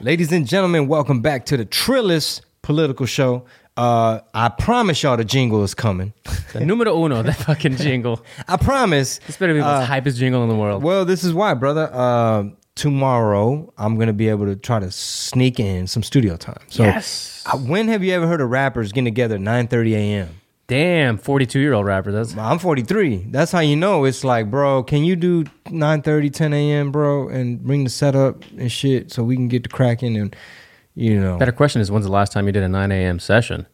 Ladies and gentlemen, welcome back to the Trillis Political Show. Uh, I promise y'all the jingle is coming. The numero uno, that fucking jingle. I promise. This better be the most hypest jingle in the world. Well, this is why, brother. Uh, tomorrow, I'm gonna be able to try to sneak in some studio time. So, Yes. uh, when have you ever heard of rappers getting together at 9:30 a.m.? Damn, 42 year old rapper. That's I'm 43. That's how you know it's like, bro. Can you do 9:30, 10 a.m., bro, and bring the setup and shit so we can get the cracking and you know better question is when's the last time you did a 9 a.m. session?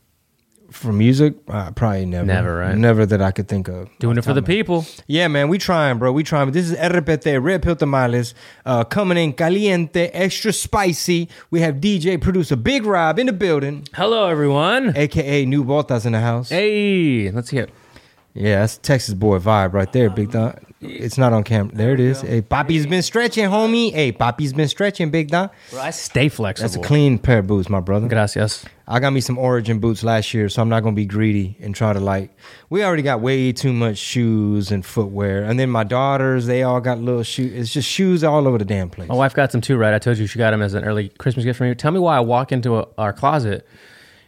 For music? Uh, probably never. Never, right? Never that I could think of. Doing it for the people. Yeah, man, we trying, bro. We trying. This is RPT, Red Pill Tamales, uh, coming in caliente, extra spicy. We have DJ producer Big Rob in the building, Hello, everyone. aka New Botas in the house. Hey, let's hear it. Yeah, that's Texas boy vibe right there, Big Dog. It's not on camera. There it is. Hey, Poppy's been stretching, homie. Hey, Poppy's been stretching, Big Dog. Bro, I stay flexible. That's a clean pair of boots, my brother. Gracias. I got me some Origin boots last year, so I'm not gonna be greedy and try to like. We already got way too much shoes and footwear, and then my daughters, they all got little shoes. It's just shoes all over the damn place. My wife got some too, right? I told you she got them as an early Christmas gift from you. Tell me why I walk into a, our closet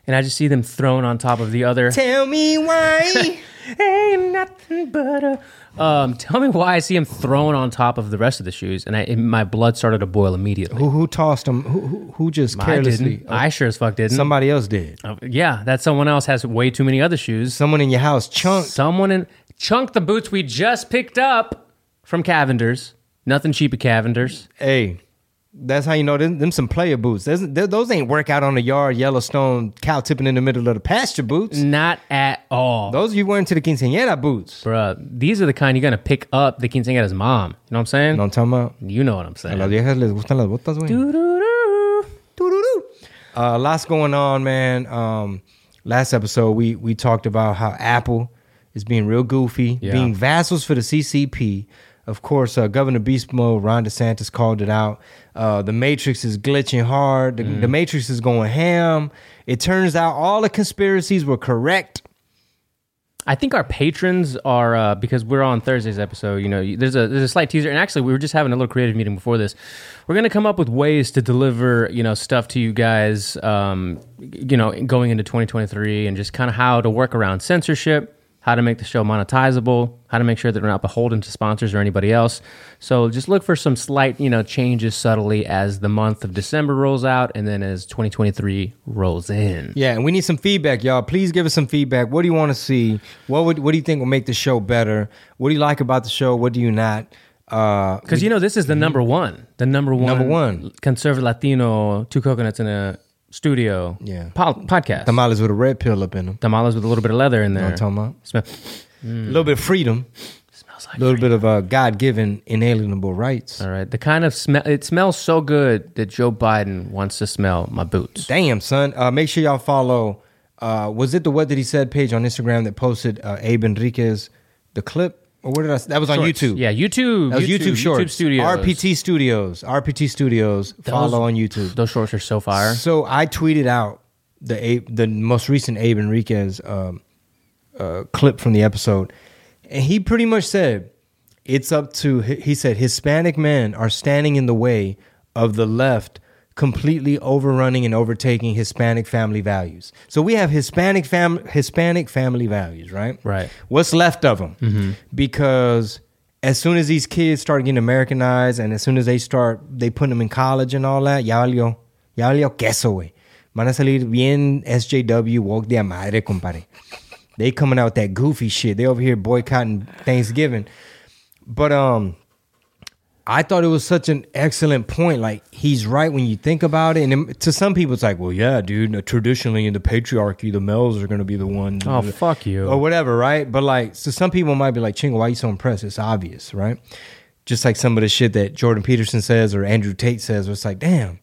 and I just see them thrown on top of the other. Tell me why. Ain't nothing but a. Um, tell me why I see him thrown on top of the rest of the shoes, and I, and my blood started to boil immediately. who who tossed them? Who who, who just I carelessly? didn't. I sure as fuck didn't. somebody else did. Uh, yeah, that someone else has way too many other shoes. Someone in your house chunked. Someone in chunk the boots we just picked up from Cavender's. Nothing cheap at Cavender's. Hey, that's how you know them, them some player boots. There's, there- those ain't work out on the yard, Yellowstone, cow tipping in the middle of the pasture boots. Not at all. Those you wearing to the quinceañera boots. Bruh, these are the kind you're gonna pick up the quinceañera's mom. You know what I'm saying? You know what I'm talking about? You know what I'm A saying. las viejas les gustan las botas, güey. Doo-doo-doo. Doo-doo-doo. Uh, lots going on, man. Um, last episode we we talked about how Apple is being real goofy, Yeah. being vassals for the CCP. Of course, uh, Governor Beast Mode, Ron DeSantis called it out. Uh, the Matrix is glitching hard. The, the Matrix is going ham. It turns out all the conspiracies were correct. I think our patrons are uh, because we're on Thursday's episode. You know, there's a there's a slight teaser, and actually, we were just having a little creative meeting before this. We're gonna come up with ways to deliver, you know, stuff to you guys. Um, you know, going into 2023, and just kind of how to work around censorship, how to make the show monetizable, how to make sure that we're not beholden to sponsors or anybody else. So just look for some slight, you know, changes subtly as the month of December rolls out, and then as 2023 rolls in. Yeah, and we need some feedback, y'all. Please give us some feedback. What do you want to see? What would what do you think will make the show better? What do you like about the show? What do you not? Uh, Because you know this is the number one, the number one, Number one. conservative Latino, two coconuts in a studio, Yeah. po- podcast. tamales with a red pill up in them. Tamales with a little bit of leather in You know there. I'm talking about? Smell, A little bit of freedom, smells like a little bit of uh, God given inalienable rights. All right, the kind of smell. It smells so good that Joe Biden wants to smell my boots. Damn, son. Uh, make sure y'all follow. Uh, was it the What Did He Said page on Instagram that posted uh, Abe Enriquez the clip? Or where did I? That was on Shorts. YouTube. Yeah, YouTube. That was YouTube, Shorts. YouTube Studios. RPT Studios. RPT Studios. follow on YouTube. Those shorts are so fire. So I tweeted out the Abe, the most recent Abe Enriquez um, uh, clip from the episode, and he pretty much said it's up to. He said Hispanic men are standing in the way of the left completely overrunning and overtaking Hispanic family values. So we have Hispanic fam Hispanic family values, right? Right. What's left of them? Because as soon as these kids start getting Americanized, and as soon as they start, they put them in college and all that, ya valió, ya valió queso, güey. Van a salir bien SJW, walk de madre, compadre. They coming out with that goofy shit. They over here boycotting Thanksgiving. But um, I thought it was such an excellent point. Like he's right when you think about it. And to some people, it's like, well, yeah, dude. Traditionally in the patriarchy, the males are going to be the ones. Oh, fuck you. or whatever, right? But like, so some people might be like, Chingo, why you so impressed? It's obvious, right? Just like some of the shit that Jordan Peterson says or Andrew Tate says, it's like, damn,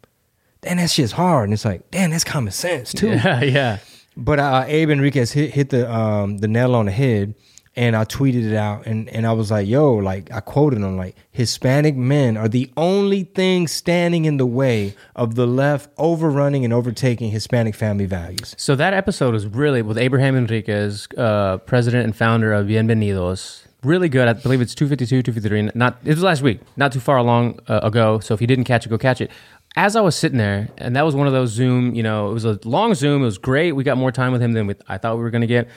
damn, that shit's hard. And it's like, damn, that's common sense too. Yeah, yeah. But uh, Abe Enriquez hit, hit the um, the nail on the head, and I tweeted it out, and, and I was like, "Yo!" Like I quoted him, like Hispanic men are the only thing standing in the way of the left overrunning and overtaking Hispanic family values. So that episode was really with Abraham Enriquez, uh, president and founder of Bienvenidos. Really good. I believe it's 252, 253. Not it was last week, not too far along uh, ago. So if you didn't catch it, go catch it. As I was sitting there, and that was one of those Zoom. You know, it was a long Zoom. It was great. We got more time with him than we, I thought we were going to get.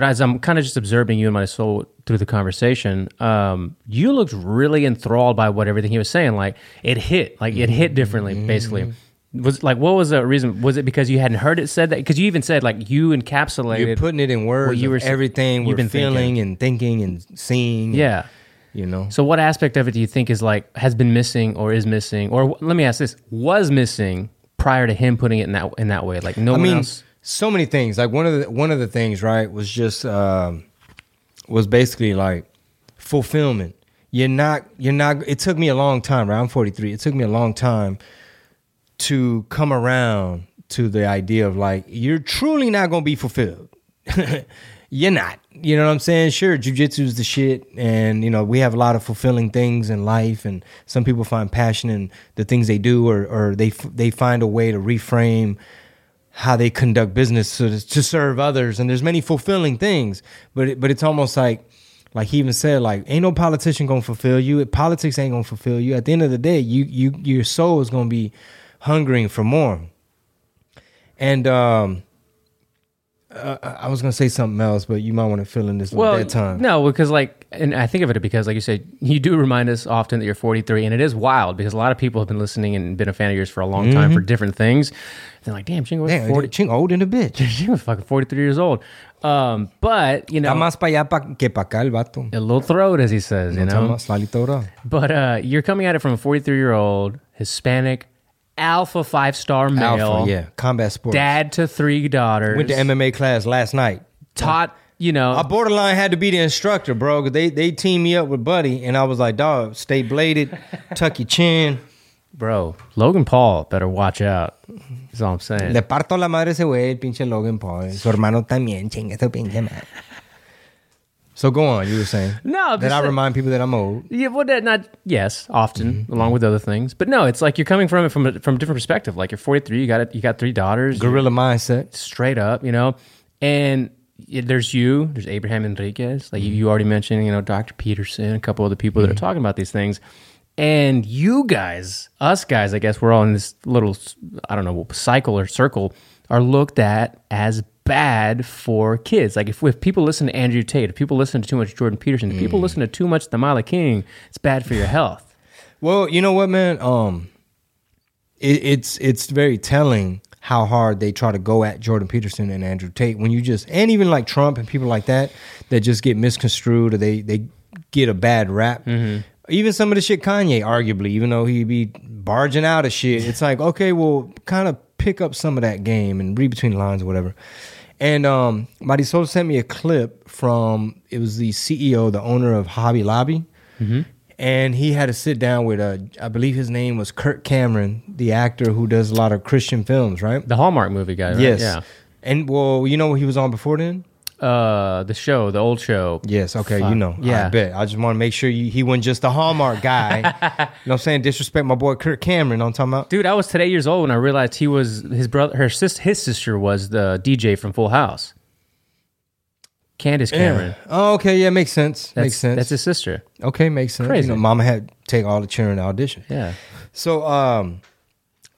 But as I'm kind of just observing you and my soul through the conversation, um, you looked really enthralled by what everything he was saying. Like it hit, like it hit differently, basically. Was like what was the reason? Was it because you hadn't heard it said that? Because you even said like you encapsulated. You're putting it in words. you were everything you've been feeling thinking. and thinking and seeing. yeah. you know. So what aspect of it do you think is like has been missing or is missing or let me ask this was missing prior to him putting it in that in that way like no I one mean, else so many things. Like one of the one of the things, right, was just um, was basically like fulfillment. You're not. You're not. It took me a long time. Right, I'm 43. It took me a long time to come around to the idea of like you're truly not gonna be fulfilled. you're not. You know what I'm saying? Sure, jujitsu's the shit, and you know we have a lot of fulfilling things in life, and some people find passion in the things they do, or or they they find a way to reframe how they conduct business to, to serve others, and there's many fulfilling things, but it, but it's almost like like he even said like ain't no politician gonna fulfill you. Politics ain't gonna fulfill you. At the end of the day, you you your soul is gonna be hungering for more. And um, uh, I was gonna say something else, but you might want to fill in this well dead time. no because like and I think of it because like you said you do remind us often that you're 43 and it is wild because a lot of people have been listening and been a fan of yours for a long time for different things they're like damn Chingo was Mm-hmm. 40 ching old in a bitch. Chingo was fucking 43 years old um but you know más para allá pa- que para acá el vato. a little throat as he says you know más salito ahora. But uh, you're coming at it from a 43 year old Hispanic alpha five star male, Alpha, yeah, combat sports. dad to three daughters. Went to MMA class last night. taught, you know, I borderline had to be the instructor, bro. 'cause They they teamed me up with Buddy, and I was like, dog, stay bladed, tuck your chin. bro. Logan Paul better watch out. That's all I'm saying. Le parto la madre ese güey, el pinche Logan Paul. Su hermano también, chinga su pinche madre. So go on, you were saying. No, That I remind people that I'm old. Yeah, well, that not yes, often Mm-hmm. along with other things, but no, it's like you're coming from it from a, from a different perspective. Like you're 43, you got it, you got three daughters, Gorilla mindset. straight up, you know, and there's you, there's Abraham Enriquez, like you, you already mentioned, you know, Dr. Peterson, a couple other people that are talking about these things, and you guys, us guys, I guess we're all in this little, I don't know, cycle or circle, are looked at as bad for kids. Like if, if people listen to Andrew Tate, if people listen to too much Jordan Peterson, if people listen to too much Tamala King, it's bad for your health. Well, you know what, man? Um, it, it's it's very telling how hard they try to go at Jordan Peterson and Andrew Tate when you just and even like Trump and people like that that just get misconstrued or they they get a bad rap. Even some of the shit Kanye, arguably, even though he be barging out of shit, it's like okay, well, kind of pick up some of that game and read between the lines or whatever. And um, Marisol sent me a clip from it was the CEO, the owner of Hobby Lobby, and he had to sit down with uh, I believe his name was Kirk Cameron, the actor who does a lot of Christian films, right? The Hallmark movie guy, right? Yes. Yeah. And well, you know what he was on before then? Uh, the show, the old show. Yes. Okay. You know. Yeah. I bet. I just want to make sure you, he wasn't just the Hallmark guy. you know what I'm saying? Disrespect my boy Kirk Cameron. I'm talking about. Dude, I was today years old when I realized he was his brother. Her sis, his sister was the DJ from Full House. Candace Cameron. Oh, okay. Yeah. Makes sense. That's, makes sense. That's his sister. okay. Makes sense. Crazy. You know, Mama had to take all the children to audition. Yeah. So, um,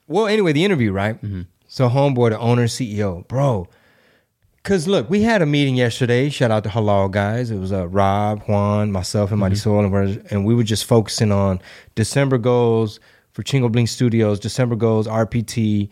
well, anyway, the interview, right? So, homeboy, the owner, CEO, bro. Cause look, we had a meeting yesterday. Shout out to Halal guys. It was uh, Rob, Juan, myself, and Marisol, and, we're, and we were just focusing on December goals for Chingo Bling Studios. December goals, RPT.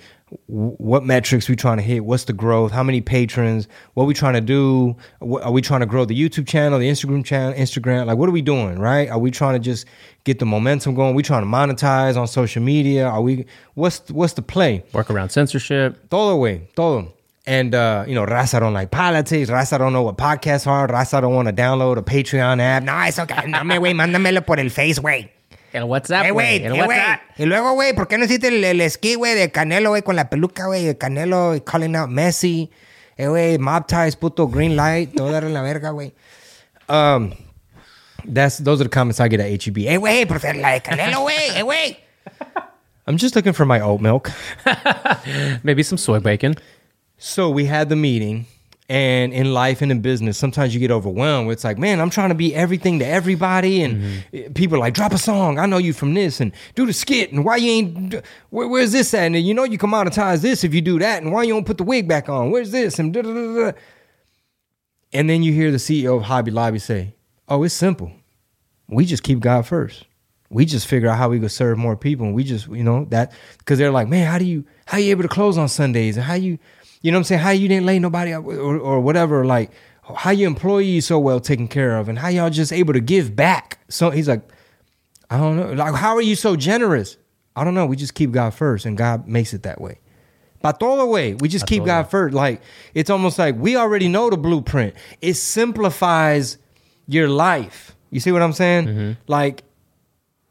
w- What metrics we trying to hit? What's the growth? How many patrons? What we trying to do? What, are we trying to grow the YouTube channel, the Instagram channel, Instagram? Like, what are we doing? Right? Are we trying to just get the momentum going? we trying to monetize on social media? Are we? What's what's the play? Work around censorship. Todo way, todo. And uh, you know, Raza don't like politics. Raza don't know what podcasts are. Raza don't want to download a Patreon app. No, it's okay. No me, güey, mándamelo por el face, güey. El WhatsApp, Eh, güey. güey, El eh, güey. WhatsApp. Y luego, güey, ¿por qué no hiciste el, el esquí, güey, de Canelo, güey, con la peluca, güey, de Canelo calling out Messi? Eh, güey, mob ties, puto green light, todo era la verga, güey. Um, that's, those are the comments I get at HEB. Eh, güey, por ser la de Canelo, güey, eh, güey. I'm just looking for my oat milk. Maybe some soy bacon. So we had the meeting, and in life and in business, sometimes you get overwhelmed. It's like, man, I'm trying to be everything to everybody, and mm-hmm. people are like, drop a song. I know you from this, and do the skit, and why you ain't? Where, where's this at? And you know you can monetize this if you do that, and why you don't put the wig back on? Where's this? And da da da da. And then you hear the CEO of Hobby Lobby say, "Oh, it's simple. We just keep God first. We just figure out how we could serve more people, and we just, you know, that because they're like, man, how do you, how you able to close on Sundays, and how you, you know, what I'm saying, how you didn't lay nobody up or, or whatever, like how your employees so well taken care of, and how y'all just able to give back. So he's like, I don't know, like how are you so generous? I don't know. We just keep God first, and God makes it that way. Pa todo way. We just keep God first. Like it's almost like we already know the blueprint. It simplifies your life. You see what I'm saying? Like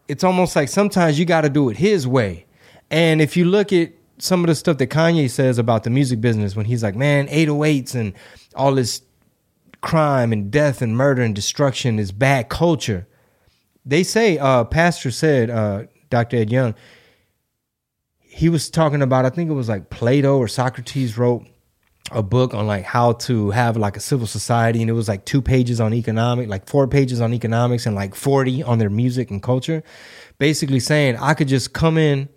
it's almost like sometimes you got to do it his way. And if you look at some of the stuff that Kanye says about the music business when he's like, man, 808s and all this crime and death and murder and destruction is bad culture. They say, uh, Pastor said, uh, Dr. Ed Young, he was talking about, I think it was like Plato or Socrates wrote a book on like how to have like a civil society and it was like two pages on economic like four pages on economics and like 40 on their music and culture basically saying i could just come in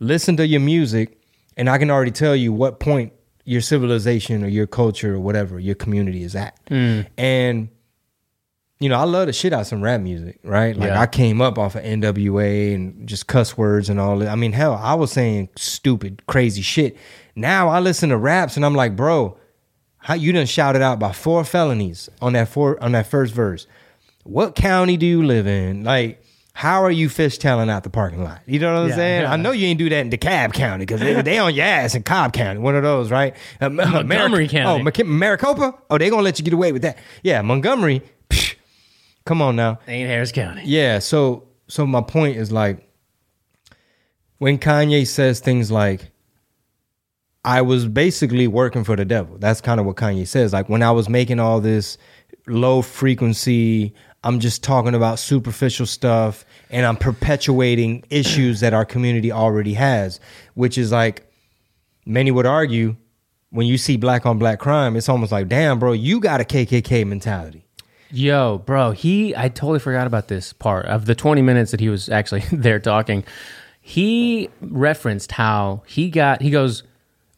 listen to your music and i can already tell you what point your civilization or your culture or whatever your community is at hmm. and you know, I love the shit out some rap music, right? Like Yeah. I came up off of NWA and just cuss words and all that. I mean, hell, I was saying stupid, crazy shit. Now I listen to raps and I'm like, bro, how you done shouted out by four felonies on that four on that first verse. What county do you live in? Like, how are you fish fishtailing out the parking lot? You know what I'm Yeah, saying? yeah. I know you ain't do that in DeKalb County because they, they on your ass in Cobb County, one of those, right? Uh, Montgomery Maric- County. Oh, Mac- Maricopa? Oh, they gonna let you get away with that? Yeah, Montgomery. psh, come on now. Ain't Harris County. Yeah, so so my point is like when Kanye says things like I was basically working for the devil. That's kind of what Kanye says. Like when I was making all this low frequency, I'm just talking about superficial stuff and I'm perpetuating issues that our community already has, which is like many would argue when you see black on black crime, it's almost like, damn, bro, you got a KKK mentality. Yo, bro, he I totally forgot about this part of the 20 minutes that he was actually there talking. He referenced how he got he goes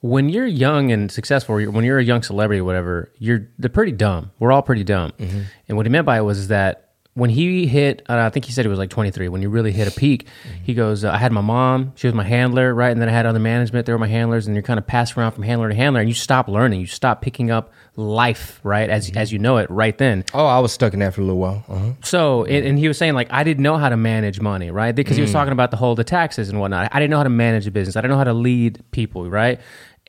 when you're young and successful, you're- when you're a young celebrity or whatever, you're they're pretty dumb. We're all pretty dumb. And what he meant by it was that when he hit, uh, I think he said he was like 23. When he really hit a peak, he goes, uh, "I had my mom; she was my handler, right? And then I had other management; they were my handlers, and you're kind of passed around from handler to handler, and you stop learning, you stop picking up life, right, as as you know it, right then. Oh, I was stuck in that for a little while. Uh-huh. So, and, and he was saying like I didn't know how to manage money, right? Because he was talking about the whole the taxes and whatnot. I didn't know how to manage a business. I didn't know how to lead people, right?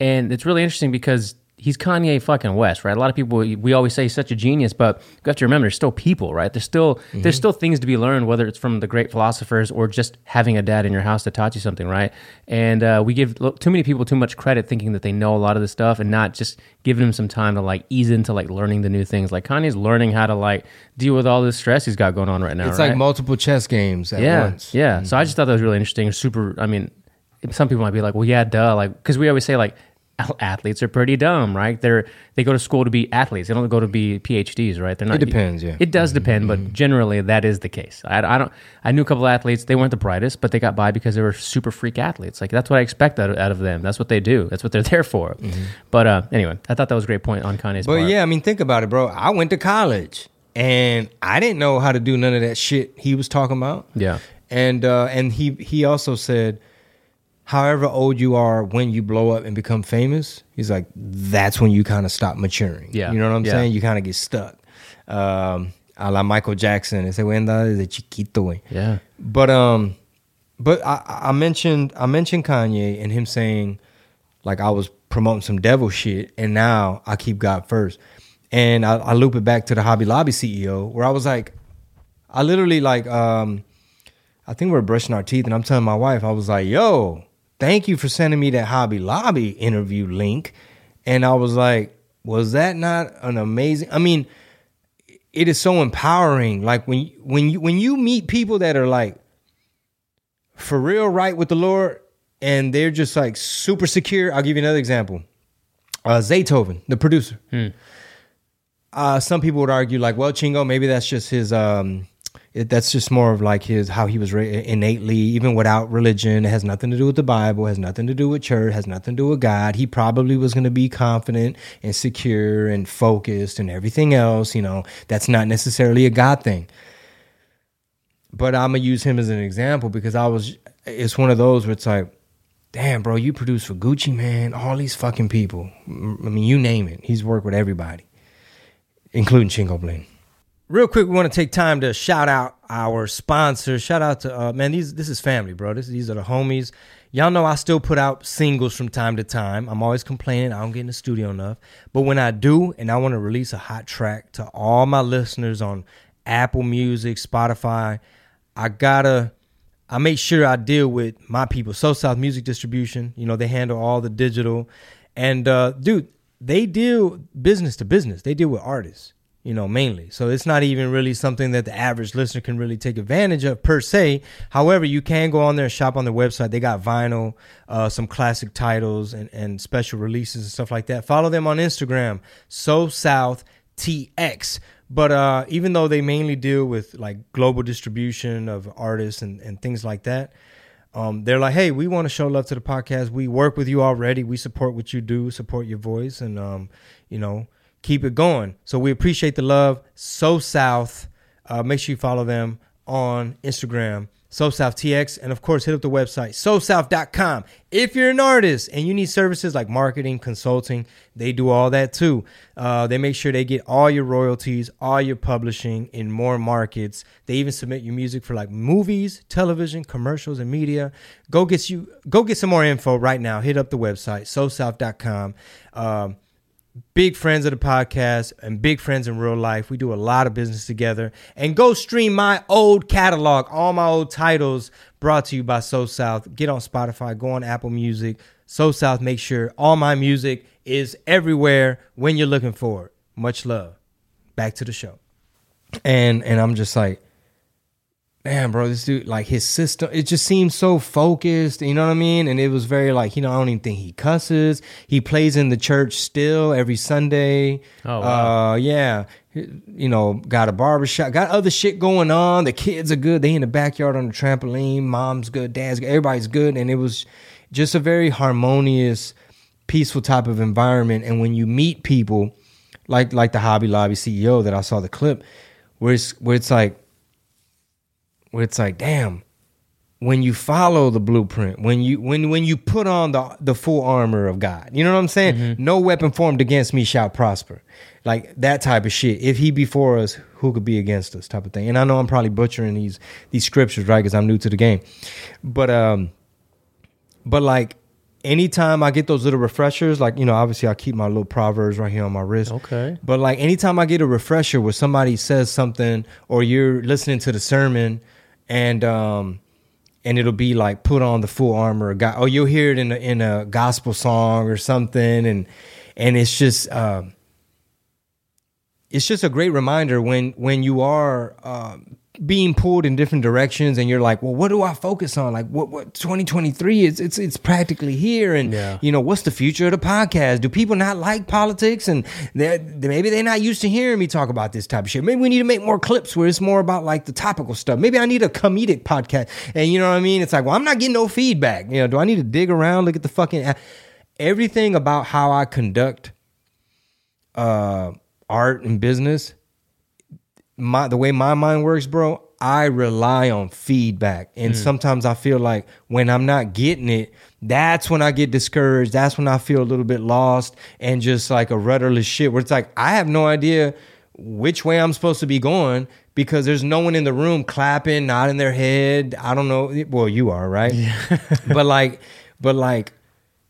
And it's really interesting because he's Kanye fucking West, right? A lot of people we always say he's such a genius, but you have to remember there's still people, right? There's still there's still things to be learned, whether it's from the great philosophers or just having a dad in your house that taught you something, right? And uh, we give look, too many people too much credit, thinking that they know a lot of this stuff, and not just giving them some time to like ease into like learning the new things. Like Kanye's learning how to like deal with all this stress he's got going on right now. It's right? like multiple chess games at yeah, once. yeah. So I just thought that was really interesting. Super. I mean, some people might be like, "Well, yeah, duh," like because we always say like athletes are pretty dumb, right? They're they go to school to be athletes. They don't go to be PhDs, right? They're not. It depends, yeah. It does depend, but generally that is the case. I, I don't. I knew a couple of athletes. They weren't the brightest, but they got by because they were super freak athletes. Like that's what I expect out of, out of them. That's what they do. That's what they're there for. But uh, anyway, I thought that was a great point on Kanye's But part. yeah, I mean, think about it, bro. I went to college and I didn't know how to do none of that shit he was talking about. Yeah. And uh, and he he also said, however old you are when you blow up and become famous, he's like, that's when you kind of stop maturing. Yeah. You know what I'm Yeah. saying? You kind of get stuck. Um, a la Michael Jackson. Ese güey anda desde chiquito, güey. Yeah. But um, but I, I mentioned I mentioned Kanye and him saying like I was promoting some devil shit, and now I keep God first. And I, I loop it back to the Hobby Lobby CEO, where I was like, I literally like um, I think we're brushing our teeth, and I'm telling my wife, I was like, "Yo, thank you for sending me that Hobby Lobby interview link," and I was like, "Was that not an amazing?" I mean, it is so empowering. Like when when you when you meet people that are like for real right with the Lord, and they're just like super secure. I'll give you another example. Uh, Zaytoven, the producer. Uh, some people would argue like, well, Chingo, maybe that's just his. Um, it, that's just more of like his how he was innately, even without religion. It has nothing to do with the Bible. Has nothing to do with church. Has nothing to do with God. He probably was going to be confident and secure and focused and everything else. You know, that's not necessarily a God thing. But I'm gonna use him as an example because I was. It's one of those where it's like, damn, bro, you produce for Gucci Mane. All these fucking people. I mean, you name it. He's worked with everybody, including Chingo Bling. Real quick, we want to take time to shout out our sponsors. Shout out to uh, man, these this is family, bro. This, these are the homies. Y'all know I still put out singles from time to time. I'm always complaining I don't get in the studio enough, but when I do, and I want to release a hot track to all my listeners on Apple Music, Spotify, I gotta I make sure I deal with my people. So South Music Distribution, you know, they handle all the digital. And uh, dude, they deal business to business. They deal with artists, you know, mainly. So it's not even really something that the average listener can really take advantage of per se. However, you can go on there and shop on their website. They got vinyl, uh, some classic titles and, and special releases and stuff like that. Follow them on Instagram, So South TX. But uh, even though they mainly deal with like global distribution of artists and, and things like that, um, they're like, hey, we want to show love to the podcast. We work with you already. We support what you do, support your voice, and um, you know, keep it going. So we appreciate the love. So South, uh, make sure you follow them on Instagram. So South TX, and of course, hit up the website, SoSouth.com. If you're an artist and you need services like marketing, consulting, they do all that too. Uh, they make sure they get all your royalties, all your publishing in more markets. They even submit your music for like movies, television, commercials, and media. Go get you, go get some more info right now. Hit up the website, SoSouth.com. Um, big friends of the podcast and big friends in real life. We do a lot of business together. And go stream my old catalog, all my old titles brought to you by So South. Get on Spotify, go on Apple Music. So South, make sure all my music is everywhere when you're looking for it. Much love. Back to the show. And and I'm just like, man, bro, this dude, like his system, it just seems so focused. You know what I mean? And it was very like, you know, I don't even think he cusses. He plays in the church still every Sunday. Oh, wow. Uh, yeah. You know, got a barbershop, got other shit going on. The kids are good. They in the backyard on the trampoline. Mom's good. Dad's good. Everybody's good. And it was just a very harmonious, peaceful type of environment. And when you meet people like like the Hobby Lobby CEO that I saw the clip, where it's where it's like where it's like, damn, when you follow the blueprint, when you when when you put on the the full armor of God, you know what I'm saying? No weapon formed against me shall prosper. Like that type of shit. If he be for us, who could be against us? Type of thing. And I know I'm probably butchering these these scriptures, right? Because I'm new to the game. But um, but like anytime I get those little refreshers, like you know, obviously I keep my little proverbs right here on my wrist. Okay. But like anytime I get a refresher where somebody says something, or you're listening to the sermon, and um, and it'll be like put on the full armor of God, or you'll hear it in a, in a gospel song or something, and and it's just um, it's just a great reminder when when you are um, being pulled in different directions and you're like well what do i focus on? Like what what 2023 is it's it's practically here. And Yeah. you know what's the future of the podcast? Do people not like politics? And they're, maybe they're not used to hearing me talk about this type of shit. Maybe we need to make more clips where it's more about like the topical stuff. Maybe i need a comedic podcast. And you know what i mean? It's like well i'm not getting no feedback. You know do i need to dig around look at the fucking everything about how i conduct uh art and business my the way my mind works, bro, I rely on feedback. And mm. sometimes I feel like when I'm not getting it, that's when I get discouraged. That's when I feel a little bit lost and just like a rudderless shit where it's like I have no idea which way I'm supposed to be going because there's no one in the room clapping, nodding their head. I don't know. Well, you are, right? but like but like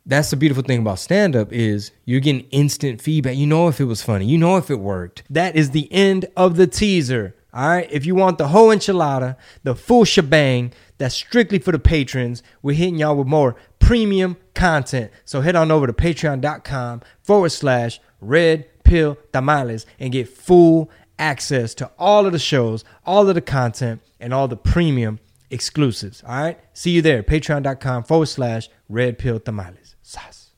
that's the beautiful thing about stand up is you're getting instant feedback. You know if it was funny. You know if it worked. That is the end of the teaser. All right. If you want the whole enchilada, the full shebang, that's strictly for the patrons. We're hitting y'all with more premium content. So head on over to patreon.com forward slash red pill tamales and get full access to all of the shows, all of the content, and all the premium exclusives. All right. See you there. Patreon.com forward slash red pill tamales. Sas.